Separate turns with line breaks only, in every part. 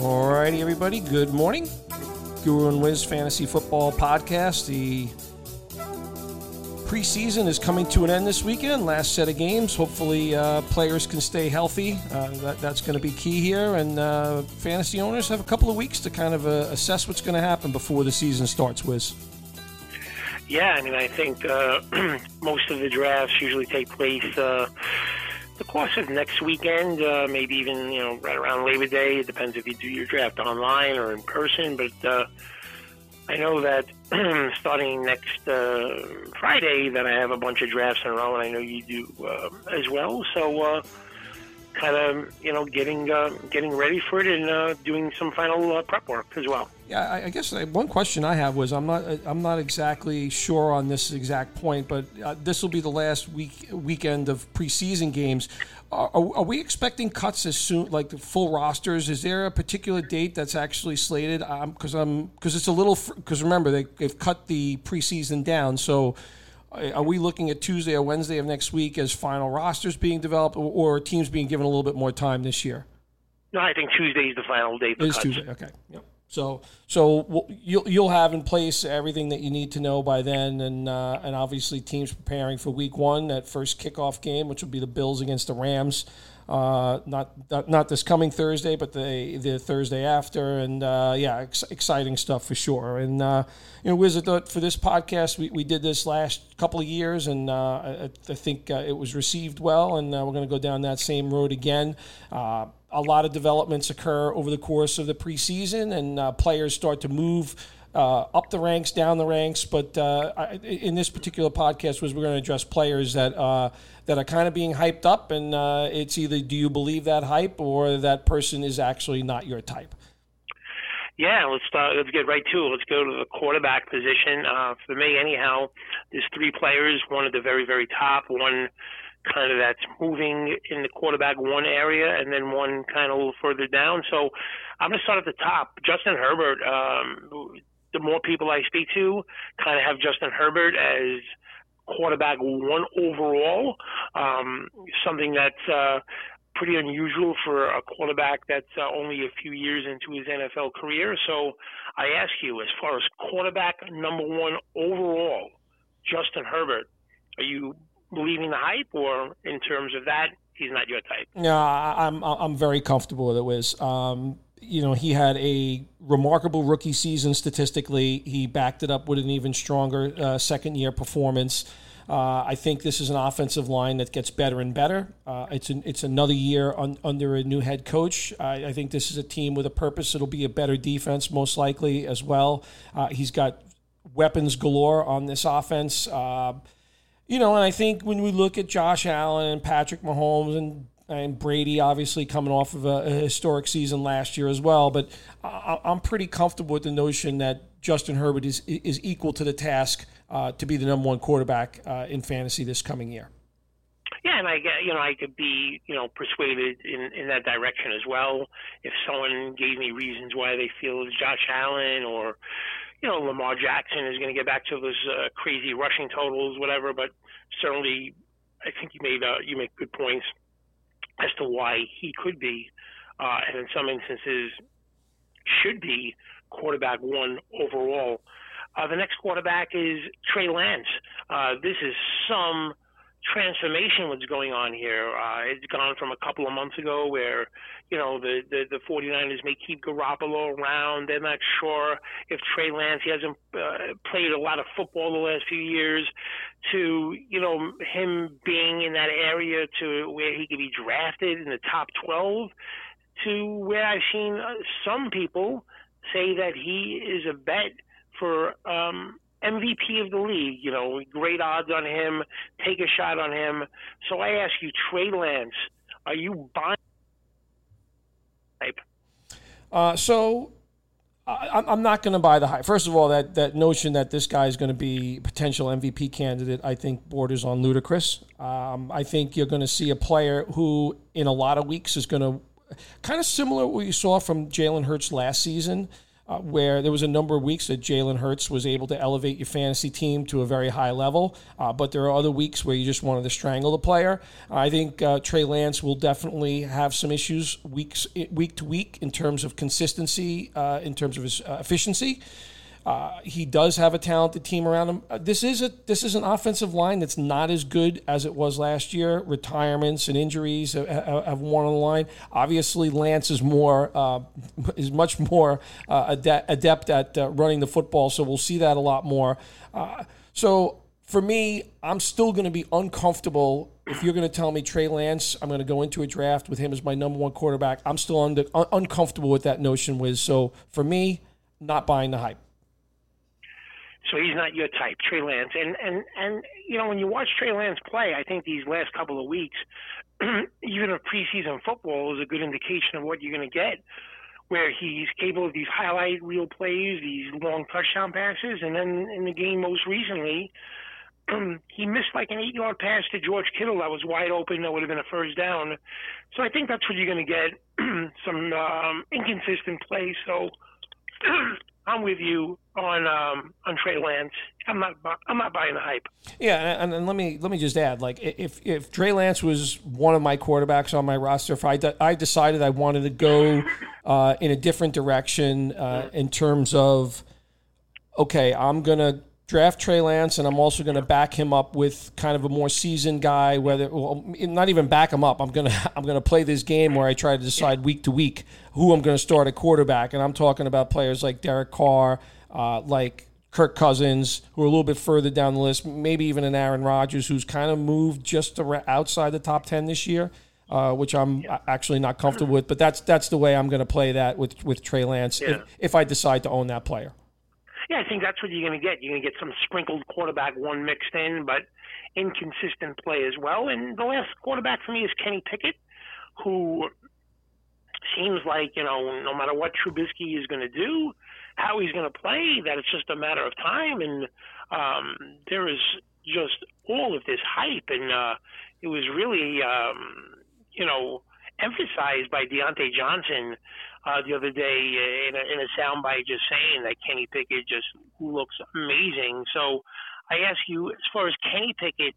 Alrighty, everybody. Good morning. Guru and Wiz Fantasy Football Podcast. The preseason is coming to an end this weekend. Last set of games. Hopefully, uh, players can stay healthy. Uh, that, that's going to be key here. And uh, fantasy owners have a couple of weeks to kind of uh, assess what's going to happen before the season starts. Wiz.
Yeah, I mean, I think uh, most of the drafts usually take place uh, course of next weekend, uh, maybe even you know right around Labor Day. It depends if you do your draft online or in person. But uh, I know that starting next uh, Friday, that I have a bunch of drafts in a row, and I know you do uh, as well. So. Uh, kind of you know getting uh, getting ready for it and uh, doing some final uh, prep work as well.
Yeah, I, I guess uh, one question I have was I'm not I'm not exactly sure on this exact point, but uh, this will be the last week weekend of preseason games. Are, are, we expecting cuts as soon, like the full rosters? Is there a particular date that's actually slated? Because um, I'm because it's a little because remember they, they've cut the preseason down, so are we looking at Tuesday or Wednesday of next week as final rosters being developed, or, or teams being given a little bit more time this year?
No, I think Tuesday is the final day.
it is cuts. Tuesday. Okay. Yep. So, so you'll you'll have in place everything that you need to know by then, and uh, and obviously teams preparing for Week One, that first kickoff game, which will be the Bills against the Rams. Uh, not, not, this coming Thursday, but the the Thursday after, and uh, yeah, ex- exciting stuff for sure. And uh, you know, Wizard, for this podcast, we, we did this last couple of years, and uh, I, I, think uh, it was received well, and we're going to go down that same road again. a lot of developments occur over the course of the preseason, and players start to move. Uh, up the ranks, down the ranks. But uh, I, in this particular podcast, was we're going to address players that uh, that are kind of being hyped up, and uh, it's either do you believe that hype or that person is actually not your type.
Yeah, let's start, let's get right to it. Let's go to the quarterback position. Uh, for me, anyhow, there's three players. One at the very, very top. One kind of that's moving in the quarterback one area, and then one kind of a little further down. So I'm going to start at the top. Justin Herbert. Um, the more people I speak to, kind of have Justin Herbert as quarterback one overall, um, something that's uh, pretty unusual for a quarterback that's uh, only a few years into his NFL career. So I ask you, as far as quarterback number one overall, Justin Herbert, are you believing the hype, or in terms of that, he's not your type?
No, I'm I'm very comfortable with it, Wiz. Um, you know, he had a remarkable rookie season statistically. He backed it up with an even stronger uh, second year performance. Uh, I think this is an offensive line that gets better and better. Uh, it's an, it's another year un, under a new head coach. I, I, think this is a team with a purpose. It'll be a better defense, most likely as well. Uh, he's got weapons galore on this offense. Uh, you know, and I think when we look at Josh Allen and Patrick Mahomes and and Brady obviously coming off of a, a historic season last year as well. But I, am pretty comfortable with the notion that Justin Herbert is is equal to the task uh, to be the number one quarterback uh, in fantasy this coming year.
Yeah, and I you know I could be you know persuaded in in that direction as well. If someone gave me reasons why they feel Josh Allen or you know Lamar Jackson is going to get back to those uh, crazy rushing totals, whatever. But certainly, I think you made uh, you make good points as to why he could be, uh, and in some instances should be quarterback one overall. Uh, the next quarterback is Trey Lance. Uh, this is some transformation what's going on here. Uh, it's gone from a couple of months ago where, you know, the, the, the 49ers may keep Garoppolo around. They're not sure if Trey Lance, he hasn't uh, played a lot of football the last few years, to, you know, him being in that area to where he could be drafted in the top 12 to where I've seen uh, some people say that he is a bet for um, MVP of the league. You know, great odds on him. Take a shot on him. So I ask you, Trey Lance, are you buying?
Uh, so I, I'm not going to buy the hype. First of all, that, that notion that this guy is going to be potential MVP candidate, I think borders on ludicrous. Um, I think you're going to see a player who, in a lot of weeks, is going to kind of similar what you saw from Jalen Hurts last season uh, where there was a number of weeks that Jalen Hurts was able to elevate your fantasy team to a very high level, uh, but there are other weeks where you just wanted to strangle the player. I think uh, Trey Lance will definitely have some issues weeks week to week in terms of consistency, uh, in terms of his uh, efficiency. Uh, he does have a talented team around him. Uh, this is a this is an offensive line that's not as good as it was last year. Retirements and injuries have, have won on the line. Obviously, Lance is more uh, is much more uh, adept, at uh, running the football, so we'll see that a lot more. Uh, so for me, I'm still going to be uncomfortable if you're going to tell me Trey Lance, I'm going to go into a draft with him as my number one quarterback. I'm still under, un- uncomfortable with that notion. With so for me, not buying the hype.
So he's not your type, Trey Lance. And and and you know when you watch Trey Lance play, I think these last couple of weeks, even of preseason football, is a good indication of what you're going to get. Where he's capable of these highlight reel plays, these long touchdown passes, and then in the game most recently, he missed like an eight-yard pass to George Kittle that was wide open. That would have been a first down. So I think that's what you're going to get. Some um, inconsistent play. So I'm with you on um, on Trey Lance. I'm not I'm not buying the hype.
Yeah, and, and, let me let me just add, like if if Trey Lance was one of my quarterbacks on my roster, if I de- I decided I wanted to go uh, in a different direction uh, in terms of okay, I'm gonna draft Trey Lance, and I'm also going to back him up with kind of a more seasoned guy. Whether well, not even back him up, I'm gonna I'm gonna play this game where I try to decide week to week who I'm going to start at quarterback, and I'm talking about players like Derek Carr, uh, like Kirk Cousins, who are a little bit further down the list, maybe even an Aaron Rodgers, who's kind of moved just outside the top ten this year. Uh, which I'm actually not comfortable with, but that's that's the way I'm going to play that with with Trey Lance yeah. if, if I decide to own that player.
Yeah, I think that's what you're going to get. You're going to get some sprinkled quarterback one mixed in, but inconsistent play as well. And the last quarterback for me is Kenny Pickett, who seems like you know no matter what Trubisky is going to do, how he's going to play, that it's just a matter of time. And um, there is just all of this hype, and uh, it was really um, you know emphasized by Diontae Johnson uh, the other day in a, in a soundbite just saying that Kenny Pickett just looks amazing. So I ask you, as far as Kenny Pickett,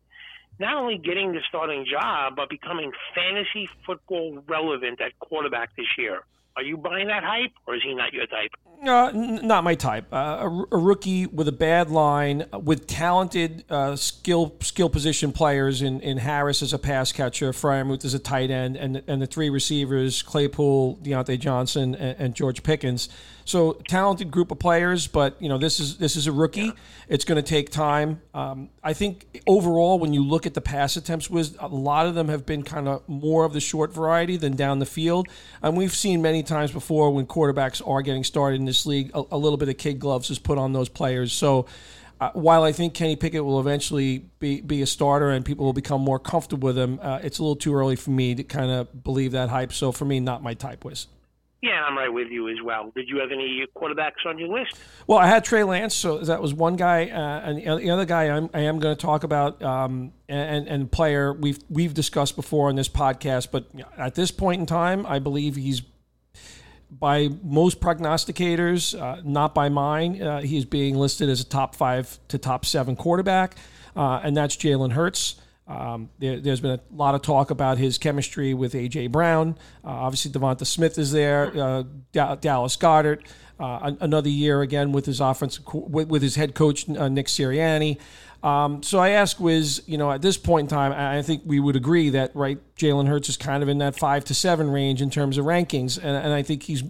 not only getting the starting job, but becoming fantasy football relevant at quarterback this year. Are you buying that hype, or is he not your type?
Uh, n- not my type. Uh, a, a, rookie with a bad line, with talented uh, skill skill position players in, in Harris as a pass catcher, Freiermuth as a tight end, and and the three receivers, Claypool, Diontae Johnson, and, and George Pickens. So talented group of players, but you know this is this is a rookie. Yeah. It's going to take time. Um, I think overall, when you look at the pass attempts, was a lot of them have been kind of more of the short variety than down the field, and we've seen many times before when quarterbacks are getting started in this league, a, a little bit of kid gloves is put on those players. So. Uh, while I think Kenny Pickett will eventually be, be a starter and people will become more comfortable with him, uh, it's a little too early for me to kind of believe that hype. So for me, not my type, was.
Yeah, I'm right with you as well. Did you have any quarterbacks on your list?
Well, I had Trey Lance, so that was one guy, uh, and the other guy I'm, I am going to talk about, um, and, and player we've we've discussed before on this podcast. But at this point in time, I believe he's by most prognosticators, uh, not by mine. Uh, he's being listed as a top five to top seven quarterback, uh, and that's Jalen Hurts. Um, there, has been a lot of talk about his chemistry with AJ Brown. Uh, obviously, Devonta Smith is there. Uh, Dallas Goedert. uh, another year again with his offense with, with his head coach uh, Nick Sirianni. Um, so I ask Wiz, you know, at this point in time, I think we would agree that right, Jalen Hurts is kind of in that five to seven range in terms of rankings, and, and I think he's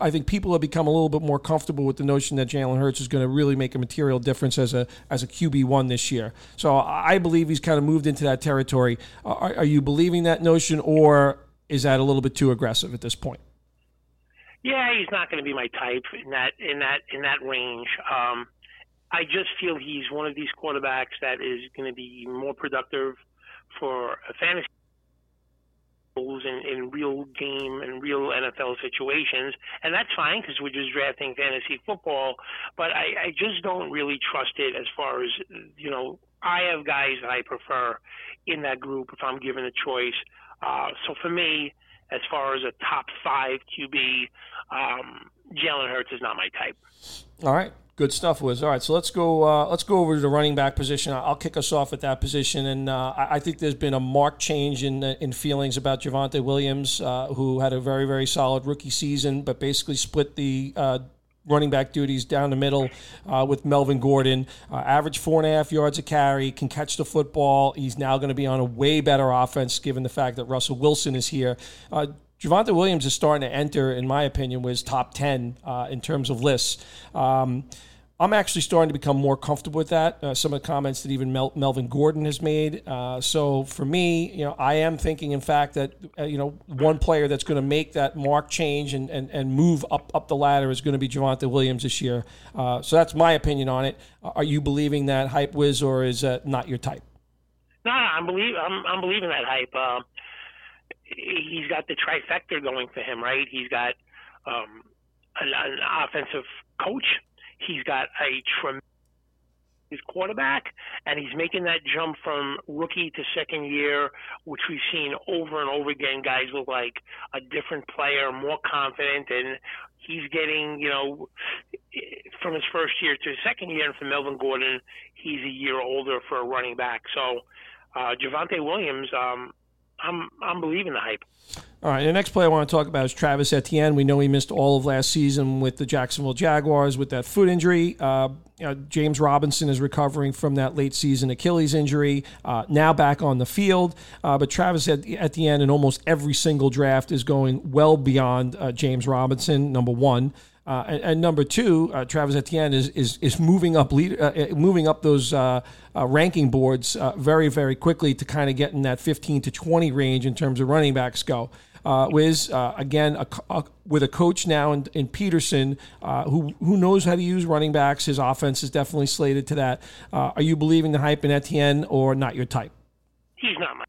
I think people have become a little bit more comfortable with the notion that Jalen Hurts is going to really make a material difference as a as a QB one this year. So I believe he's kind of moved into that territory. Are, are, you believing that notion, or is that a little bit too aggressive at this point?
Yeah, he's not going to be my type in that in that in that range. Um, I just feel he's one of these quarterbacks that is going to be more productive for a fantasy in, in real game and real NFL situations, and that's fine because we're just drafting fantasy football. But I, I just don't really trust it as far as you know. I have guys that I prefer in that group if I'm given a choice. Uh, so for me, as far as a top five QB, um, Jalen Hurts is not my type.
All right. Good stuff, Wiz. All right, so let's go. Uh, let's go over to the running back position. I'll kick us off at that position, and uh, I think there's been a marked change in uh, in feelings about Javonte Williams, uh, who had a very very solid rookie season, but basically split the uh, running back duties down the middle uh, with Melvin Gordon. Uh, average four and a half yards a carry, can catch the football. He's now going to be on a way better offense given the fact that Russell Wilson is here. Uh, Javonte Williams is starting to enter, in my opinion, was top 10 uh, in terms of lists. Um, I'm actually starting to become more comfortable with that. Uh, some of the comments that even Mel- Melvin Gordon has made. Uh, so for me, you know, I am thinking, in fact, that uh, you know one player that's going to make that mark change and, and, and move up up the ladder is going to be Javonte Williams this year. Uh, so that's my opinion on it. Are you believing that hype, Wiz, or is that not your type?
No, I'm believe I'm, I'm believing that hype. Uh, he's got the trifecta going for him, right? He's got um, an, an offensive coach He's got a tremendous quarterback, and he's making that jump from rookie to second year, which we've seen over and over again. Guys look like a different player, more confident, and he's getting, you know, from his first year to his second year, and for Melvin Gordon, he's a year older for a running back. So, uh, Javonte Williams, um, I'm I'm believing the hype.
All right, the next player I want to talk about is Travis Etienne. We know he missed all of last season with the Jacksonville Jaguars with that foot injury. Uh, you know, James Robinson is recovering from that late season Achilles injury, uh, now back on the field. Uh, but Travis Etienne, in almost every single draft is going well beyond uh, James Robinson, number one. Uh, and, and, number two, uh, Travis Etienne is is, is moving up lead, uh, uh moving up those uh, ranking boards very very quickly to kind of get in that 15 to 20 range in terms of running backs go. Uh, Wiz uh, again a, a, with a coach now in, in Pederson uh, who who knows how to use running backs. His offense is definitely slated to that. are you believing the hype in Etienne or not your type?
He's not my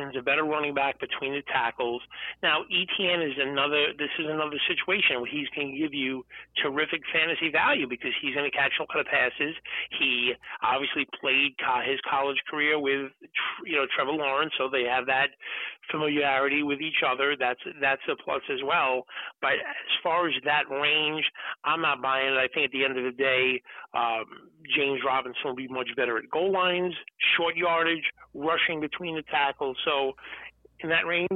Etienne's a better running back between the tackles. Now, Etienne is another. This is another situation where he's going to give you terrific fantasy value because he's going to catch a lot of passes. He obviously played his college career with, you know, Trevor Lawrence, so they have that familiarity with each other. That's that's a plus as well. But as far as that range, I'm not buying it. I think at the end of the day, um, James Robinson will be much better at goal lines, short yardage, rushing between the tackles. So in that range,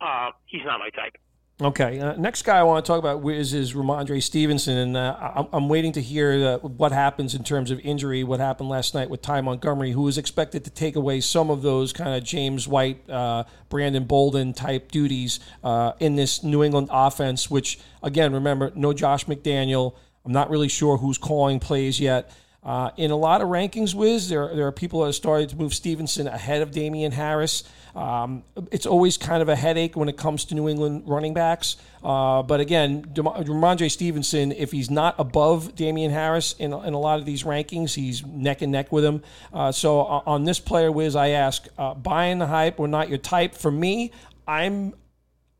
uh, he's not my type.
Okay. Uh, next guy I want to talk about is, is Rhamondre Stevenson, and uh, I'm, I'm, waiting to hear uh, what happens in terms of injury. What happened last night with Ty Montgomery, who is expected to take away some of those kind of James White, uh, Brandon Bolden type duties uh, in this New England offense. Which again, remember, no Josh McDaniel. I'm not really sure who's calling plays yet. Uh, in a lot of rankings, Wiz, there, there are people that have started to move Stevenson ahead of Damien Harris. Um, it's always kind of a headache when it comes to New England running backs. Uh, but again, Rhamondre Stevenson, if he's not above Damien Harris in, in a lot of these rankings, he's neck and neck with him. Uh, so uh, on this player, Wiz, I ask, uh, buying the hype or not your type? For me, I'm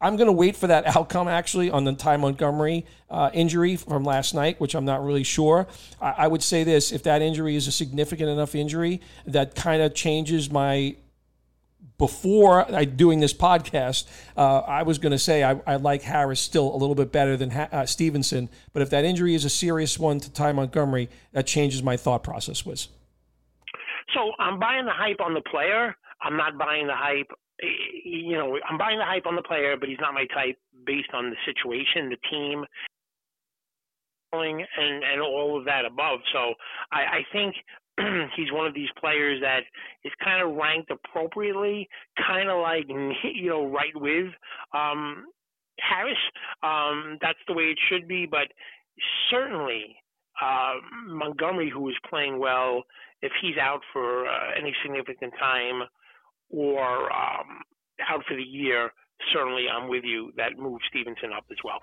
I'm going to wait for that outcome actually on the Ty Montgomery uh, injury from last night, which I'm not really sure. I, I, would say this if that injury is a significant enough injury that kind of changes my. Before I doing this podcast, uh, I was going to say I, I, like Harris still a little bit better than ha- uh, Stevenson, but if that injury is a serious one to Ty Montgomery, that changes my thought process. Was
so I'm buying the hype on the player. I'm not buying the hype you know, I'm buying the hype on the player, but he's not my type based on the situation, the team, and and all of that above. So I, I think he's one of these players that is kind of ranked appropriately, kind of like you know right with um, Harris. Um, that's the way it should be, but certainly uh, Montgomery, who is playing well, if he's out for uh, any significant time or um, out for the year, certainly I'm with you that move Stevenson up as well.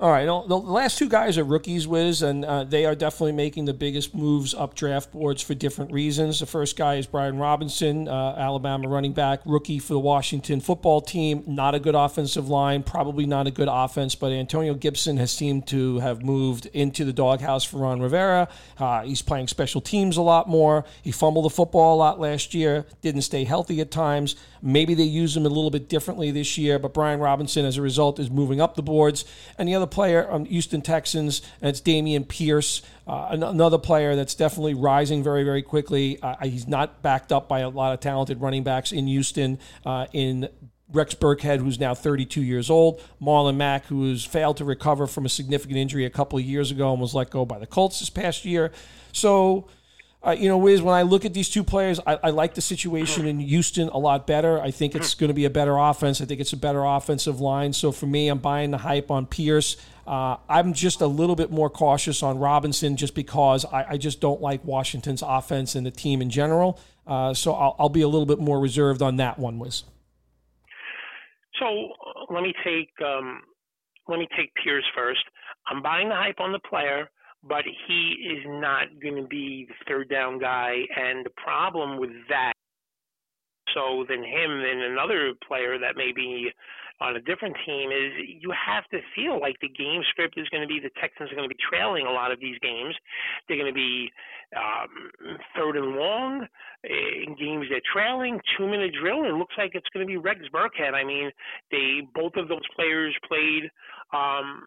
All right. The last two guys are rookies, Wiz, and uh, they are definitely making the biggest moves up draft boards for different reasons. The first guy is Brian Robinson, uh, Alabama running back, rookie for the Washington football team. Not a good offensive line, probably not a good offense, but Antonio Gibson has seemed to have moved into the doghouse for Ron Rivera. Uh, he's playing special teams a lot more. He fumbled the football a lot last year, didn't stay healthy at times. Maybe they use him a little bit differently this year, but Brian Robinson, as a result, is moving up the boards. And the other player on Houston Texans, and it's Dameon Pierce, uh, another player that's definitely rising very, very quickly. Uh, he's not backed up by a lot of talented running backs in Houston. Uh, in Rex Burkhead, who's now 32 years old, Marlon Mack, who has failed to recover from a significant injury a couple of years ago and was let go by the Colts this past year. So, uh, you know, Wiz, when I look at these two players, I, I, like the situation in Houston a lot better. I think it's going to be a better offense. I think it's a better offensive line. So for me, I'm buying the hype on Pierce. Uh, I'm just a little bit more cautious on Robinson just because I, I, just don't like Washington's offense and the team in general. Uh, so I'll, I'll, be a little bit more reserved on that one, Wiz.
So uh, let me take um, let me take Pierce first. I'm buying the hype on the player, but he is not going to be the third down guy. And the problem with that, so than him than another player that may be on a different team is you have to feel like the game script is going to be the Texans are going to be trailing a lot of these games. They're going to be um, third and long eh, in games they're trailing, two minute drill. It looks like it's going to be Rex Burkhead. I mean, they both of those players played. Um,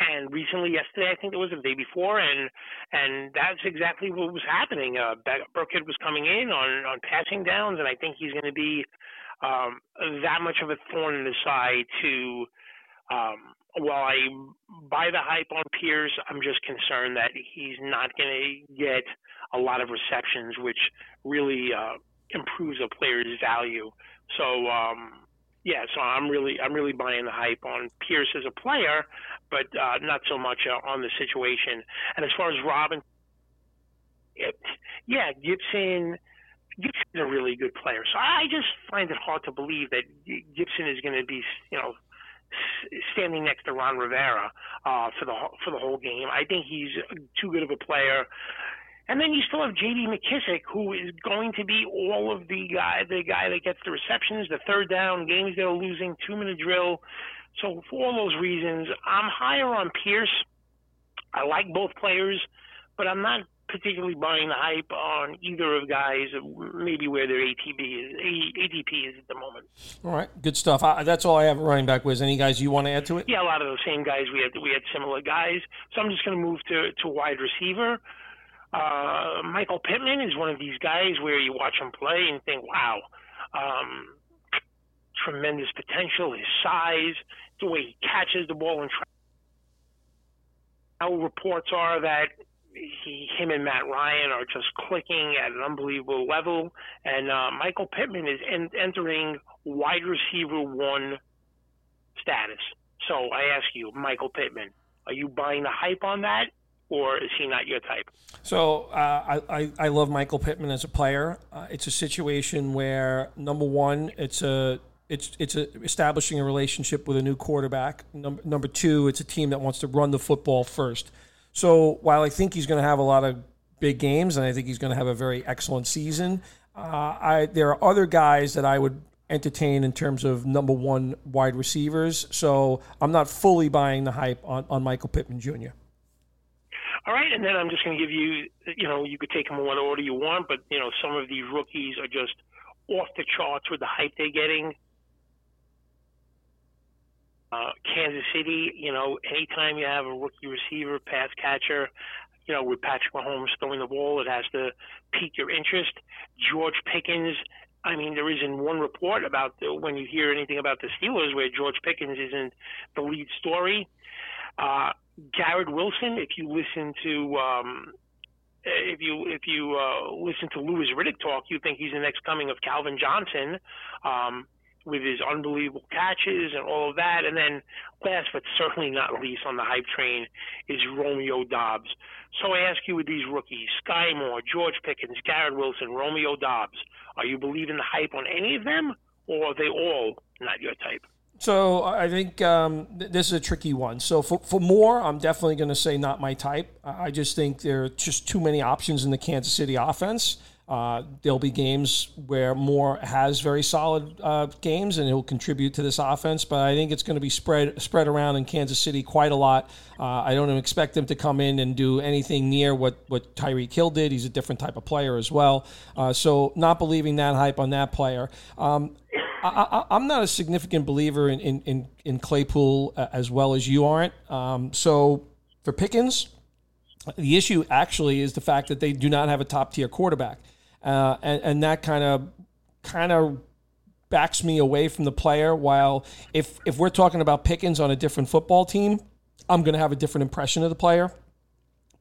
and recently, yesterday, I think it was the day before, and and that's exactly what was happening. Uh, Burkhead was coming in on on passing downs, and I think he's going to be um, that much of a thorn in the side to. Um, while I buy the hype on Pierce, I'm just concerned that he's not going to get a lot of receptions, which really uh, improves a player's value. So um, yeah, so I'm really I'm really buying the hype on Pierce as a player, but uh, not so much uh, on the situation. And as far as Robin, it, yeah, Gibson Gibson's a really good player. So I just find it hard to believe that Gibson is going to be, you know, standing next to Ron Rivera uh, for the for the whole game. I think he's too good of a player. And then you still have J.D. McKissic, who is going to be all of the guy, the guy that gets the receptions, the third down, games they're losing, two minute drill. So for all those reasons, I'm higher on Pierce. I like both players, but I'm not particularly buying the hype on either of guys, maybe where their ATB is, ADP is at the moment.
All right, good stuff. I, that's all I have running back with. Any guys you want to add to it?
Yeah, a lot of those same guys. We had we had similar guys. So I'm just going to move to to wide receiver. Uh, Michael Pittman is one of these guys where you watch him play and think, wow, um, tremendous potential, his size, the way he catches the ball and. Now reports are that he, him and Matt Ryan are just clicking at an unbelievable level, and uh, Michael Pittman is en- entering wide receiver one status. So I ask you, Michael Pittman, are you buying the hype on that, or is he not your type?
So uh, I, I love Michael Pittman as a player. Uh, it's a situation where number one, it's a it's it's a, establishing a relationship with a new quarterback. Number number two, it's a team that wants to run the football first. So while I think he's going to have a lot of big games and I think he's going to have a very excellent season, uh, I there are other guys that I would entertain in terms of number one wide receivers. So I'm not fully buying the hype on, on Michael Pittman Jr.
All right, and then I'm just going to give you, you know, you could take them in what order you want, but you know, some of these rookies are just off the charts with the hype they're getting. Uh, Kansas City, you know, anytime you have a rookie receiver, pass catcher, you know, with Patrick Mahomes throwing the ball, it has to pique your interest. George Pickens, I mean, there isn't one report about the, when you hear anything about the Steelers where George Pickens isn't the lead story. Uh, Garrett Wilson, if you listen to um, if you if you uh, listen to Louis Riddick talk, you think he's the next coming of Calvin Johnson. Um, with his unbelievable catches and all of that. And then last but certainly not least on the hype train is Romeo Doubs. So I ask you with these rookies, Skyy Moore, George Pickens, Garrett Wilson, Romeo Doubs, are you believing the hype on any of them or are they all not your type?
So I think um, th- this is a tricky one. So for, for Moore, I'm definitely going to say not my type. I just think there are just too many options in the Kansas City offense. Uh, there'll be games where Moore has very solid uh, games and he'll contribute to this offense, but I think it's going to be spread spread around in Kansas City quite a lot. Uh, I don't expect him to come in and do anything near what what Tyreek Hill did. He's a different type of player as well. Uh, so not believing that hype on that player. Um, I, am not a significant believer in, in, in, Claypool uh, as well as you aren't. Um, so for Pickens, the issue actually is the fact that they do not have a top tier quarterback, uh, and, and that kind of kind of backs me away from the player. While if if we're talking about Pickens on a different football team, I'm going to have a different impression of the player.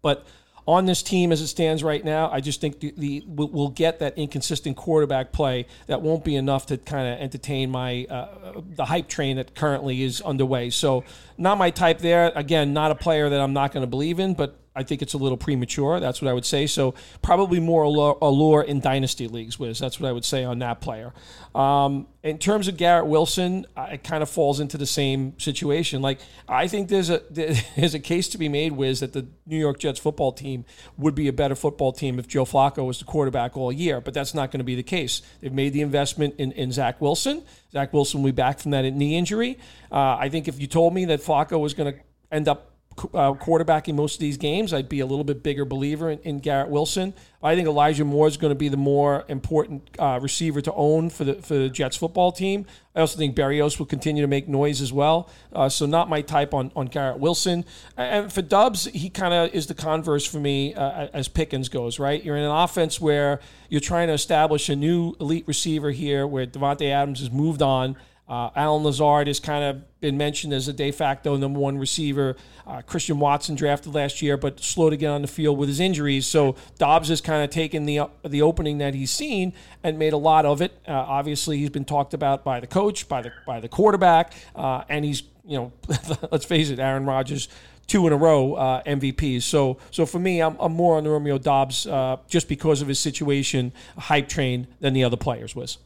But on this team as it stands right now, I just think the, the we'll, get that inconsistent quarterback play that won't be enough to kind of entertain my uh, the hype train that currently is underway. So not my type there. Again, not a player that I'm not going to believe in, but I think it's a little premature. That's what I would say. So probably more allure in dynasty leagues, Wiz. That's what I would say on that player. Um, in terms of Garrett Wilson, it kind of falls into the same situation. Like I think there's a there's a case to be made, Wiz, that the New York Jets football team would be a better football team if Joe Flacco was the quarterback all year. But that's not going to be the case. They've made the investment in, in Zach Wilson. Zach Wilson will be back from that knee injury. Uh, I think if you told me that Flacco was going to end up uh, quarterbacking most of these games, I'd be a little bit bigger believer in, in Garrett Wilson. I think Elijah Moore is going to be the more important uh, receiver to own for the for the Jets football team. I also think Berrios will continue to make noise as well. Uh, so not my type on, on Garrett Wilson. And for Doubs, he kind of is the converse for me uh, as Pickens goes. Right, you're in an offense where you're trying to establish a new elite receiver here, where Davante Adams has moved on. Uh, Allen Lazard has kind of been mentioned as a de facto number one receiver. Uh, Christian Watson drafted last year, but slow to get on the field with his injuries. So Doubs has kind of taken the the opening that he's seen and made a lot of it. Uh, obviously, he's been talked about by the coach, by the by the quarterback, uh, and he's you know let's face it, Aaron Rodgers two in a row uh, MVPs. So so for me, I'm, I'm more on Romeo Doubs uh, just because of his situation, hype train than the other players was.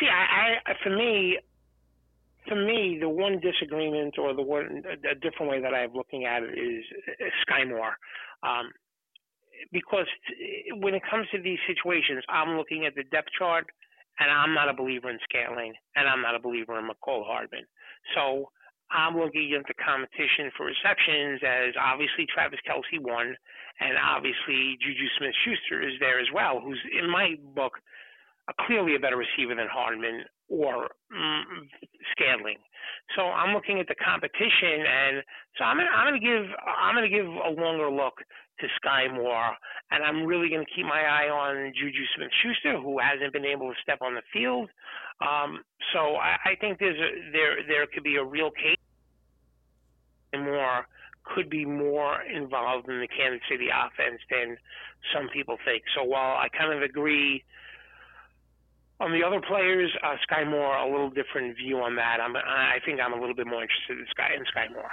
See, I, I for me, for me, the one disagreement or the one a different way that I have looking at it is, Moore. Um, because when it comes to these situations, I'm looking at the depth chart, and I'm not a believer in Scantling, and I'm not a believer in Mecole Hardman. So I'm looking at the competition for receptions as obviously Travis Kelce won, and obviously Juju Smith Schuster is there as well, who's in my book clearly a better receiver than Hardman or mm, Scantling. So I'm looking at the competition, and so I'm gonna I'm gonna give I'm gonna give a longer look to Skyy Moore, and I'm really gonna keep my eye on Juju Smith-Schuster, who hasn't been able to step on the field. Um, so I, I think there's a, there there could be a real case. Moore could be more involved in the Kansas City offense than some people think. So while I kind of agree on the other players, uh, Skyy Moore, a little different view on that. I'm, I think I'm a little bit more interested in Skyy in Skyy Moore.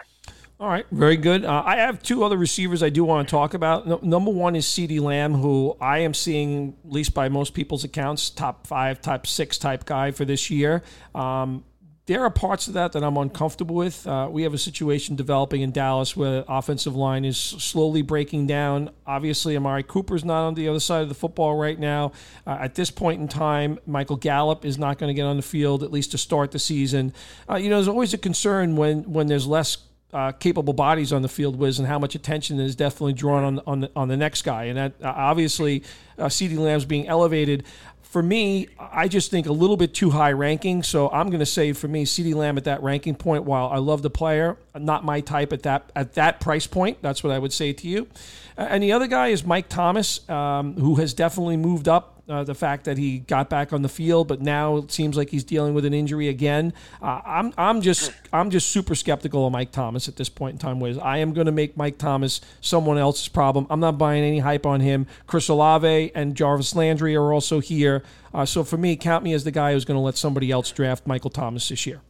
All right, very good. Uh, I have two other receivers I do want to talk about. No, number one is CeeDee Lamb, who I am seeing, at least by most people's accounts, top five, top six type guy for this year. Um, there are parts of that that I'm uncomfortable with. Uh, we have a situation developing in Dallas where offensive line is slowly breaking down. Obviously, Amari Cooper's not on the other side of the football right now. Uh, at this point in time, Michael Gallup is not going to get on the field, at least to start the season. Uh, you know, there's always a concern when, when there's less uh, capable bodies on the field, Wiz, and how much attention is definitely drawn on on the, on the next guy. And that uh, obviously, uh, Lamb's being elevated for me, I just think a little bit too high ranking. So I'm going to say for me, CeeDee Lamb at that ranking point. While I love the player, not my type at that at that price point. That's what I would say to you. And the other guy is Mike Thomas, um, who has definitely moved up uh, the fact that he got back on the field, but now it seems like he's dealing with an injury again. Uh, I'm I'm just I'm just super skeptical of Mike Thomas at this point in time. Wiz I am going to make Mike Thomas someone else's problem. I'm not buying any hype on him. Chris Olave and Jarvis Landry are also here. Uh, so for me, count me as the guy who's going to let somebody else draft Michael Thomas this year.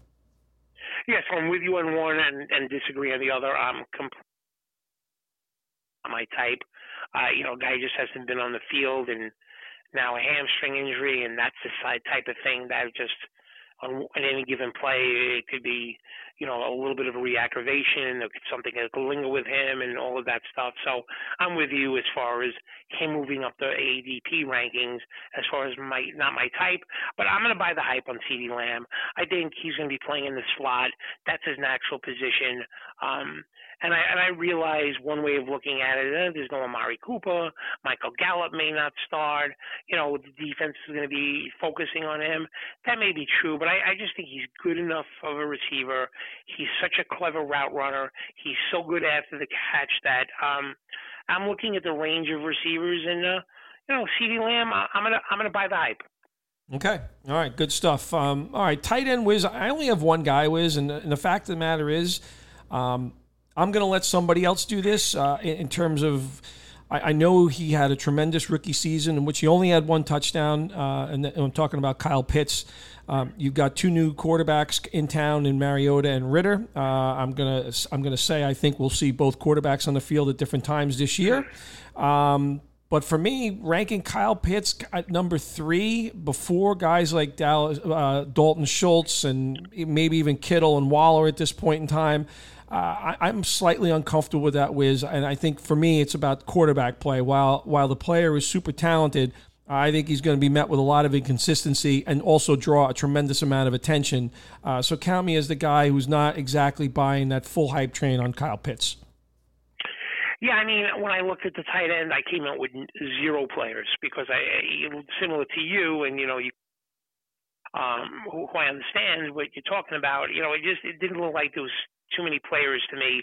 Yes, I'm with you on one and, and disagree on the other. I'm completely my type. Uh, you know, guy just hasn't been on the field and now a hamstring injury, and that's the type of thing that just on, any given play it could be, you know, a little bit of a reactivation, or something that could linger with him, and all of that stuff. So I'm with you as far as him moving up the ADP rankings. As far as my not my type, but I'm going to buy the hype on CeeDee Lamb. I think he's going to be playing in the slot. That's his natural position. Um, And I and I realize one way of looking at it, there's no Amari Cooper, Michael Gallup may not start. You know, the defense is going to be focusing on him. That may be true, but I, I just think he's good enough of a receiver. He's such a clever route runner. He's so good after the catch that um, I'm looking at the range of receivers, and uh, you know, CeeDee Lamb, I'm gonna I'm gonna buy the hype.
Okay. All right. Good stuff. Um, all right. Tight end whiz. I only have one guy Wiz, and, and the fact of the matter is, um, I'm going to let somebody else do this uh, in, terms of. I, I, know he had a tremendous rookie season in which he only had one touchdown, uh, and, and, I'm talking about Kyle Pitts. Um, you've got two new quarterbacks in town in Mariota and Ridder. Uh, I'm gonna I'm gonna say I think we'll see both quarterbacks on the field at different times this year. Um, but for me, ranking Kyle Pitts at number three before guys like Dallas, uh, Dalton Schultz and maybe even Kittle and Waller at this point in time, uh, I, am slightly uncomfortable with that, Wiz. And I think for me, it's about quarterback play. While while the player is super talented, I think he's going to be met with a lot of inconsistency and also draw a tremendous amount of attention. Uh, so count me as the guy who's not exactly buying that full hype train on Kyle Pitts.
Yeah, I mean, when I looked at the tight end, I came out with zero players because I, similar to you, and you know, you, um, who, who I understand what you're talking about. You know, it just it didn't look like there was too many players to me.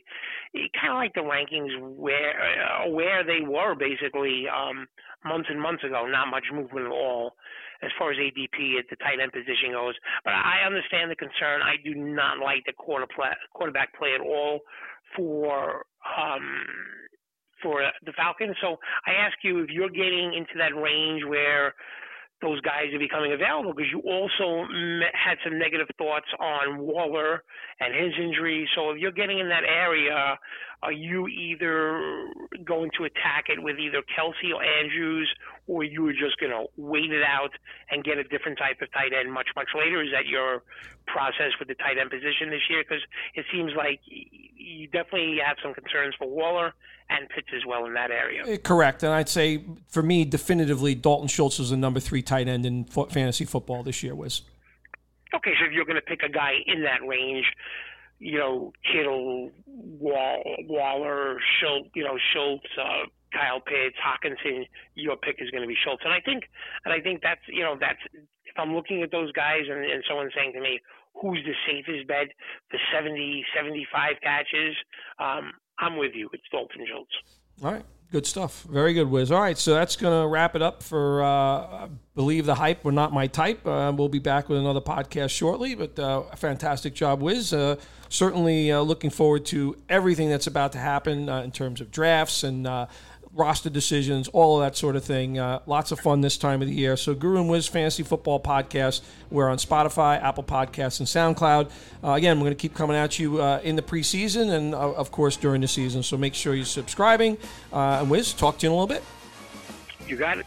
Kind of like the rankings where uh, where they were basically um, months and months ago. Not much movement at all as far as ADP at the tight end position goes. But I understand the concern. I do not like the quarter play, quarterback play at all for um, for the Falcons. So I ask you if you're getting into that range where those guys are becoming available because you also had some negative thoughts on Waller and his injury. So if you're getting in that area, are you either going to attack it with either Kelce or Andrews, or you are just going to wait it out and get a different type of tight end much, much later? Is that your process with the tight end position this year? Because it seems like you definitely have some concerns for Waller and Pitts as well in that area.
Eh, correct. And I'd say for me, definitively, Dalton Schultz is the number three tight end in fantasy football this year, was.
Okay, so if you're going to pick a guy in that range, you know, Kittle, Wall, Waller, Schultz, you know, Schultz, uh, Kyle Pitts, Hockenson, your pick is going to be Schultz. And I think, and I think that's, you know, that's, if I'm looking at those guys and, and someone's saying to me, who's the safest bet for 70, 75 catches, um, I'm with you. It's Dalton Schultz.
All right. Good stuff. Very good, Wiz. All right, so that's going to wrap it up for uh, Believe the Hype. We're not my type. Uh, we'll be back with another podcast shortly, but uh, fantastic job, Wiz. Uh, certainly uh, looking forward to everything that's about to happen uh, in terms of drafts and roster decisions, all of that sort of thing. Uh, lots of fun this time of the year. So, Guru and Wiz Fantasy Football Podcast. We're on Spotify, Apple Podcasts, and SoundCloud. Uh, again, we're going to keep coming at you uh, in the preseason and, uh, of course, during the season. So, make sure you're subscribing. Uh, and Wiz, talk to you in a little bit.
You got it.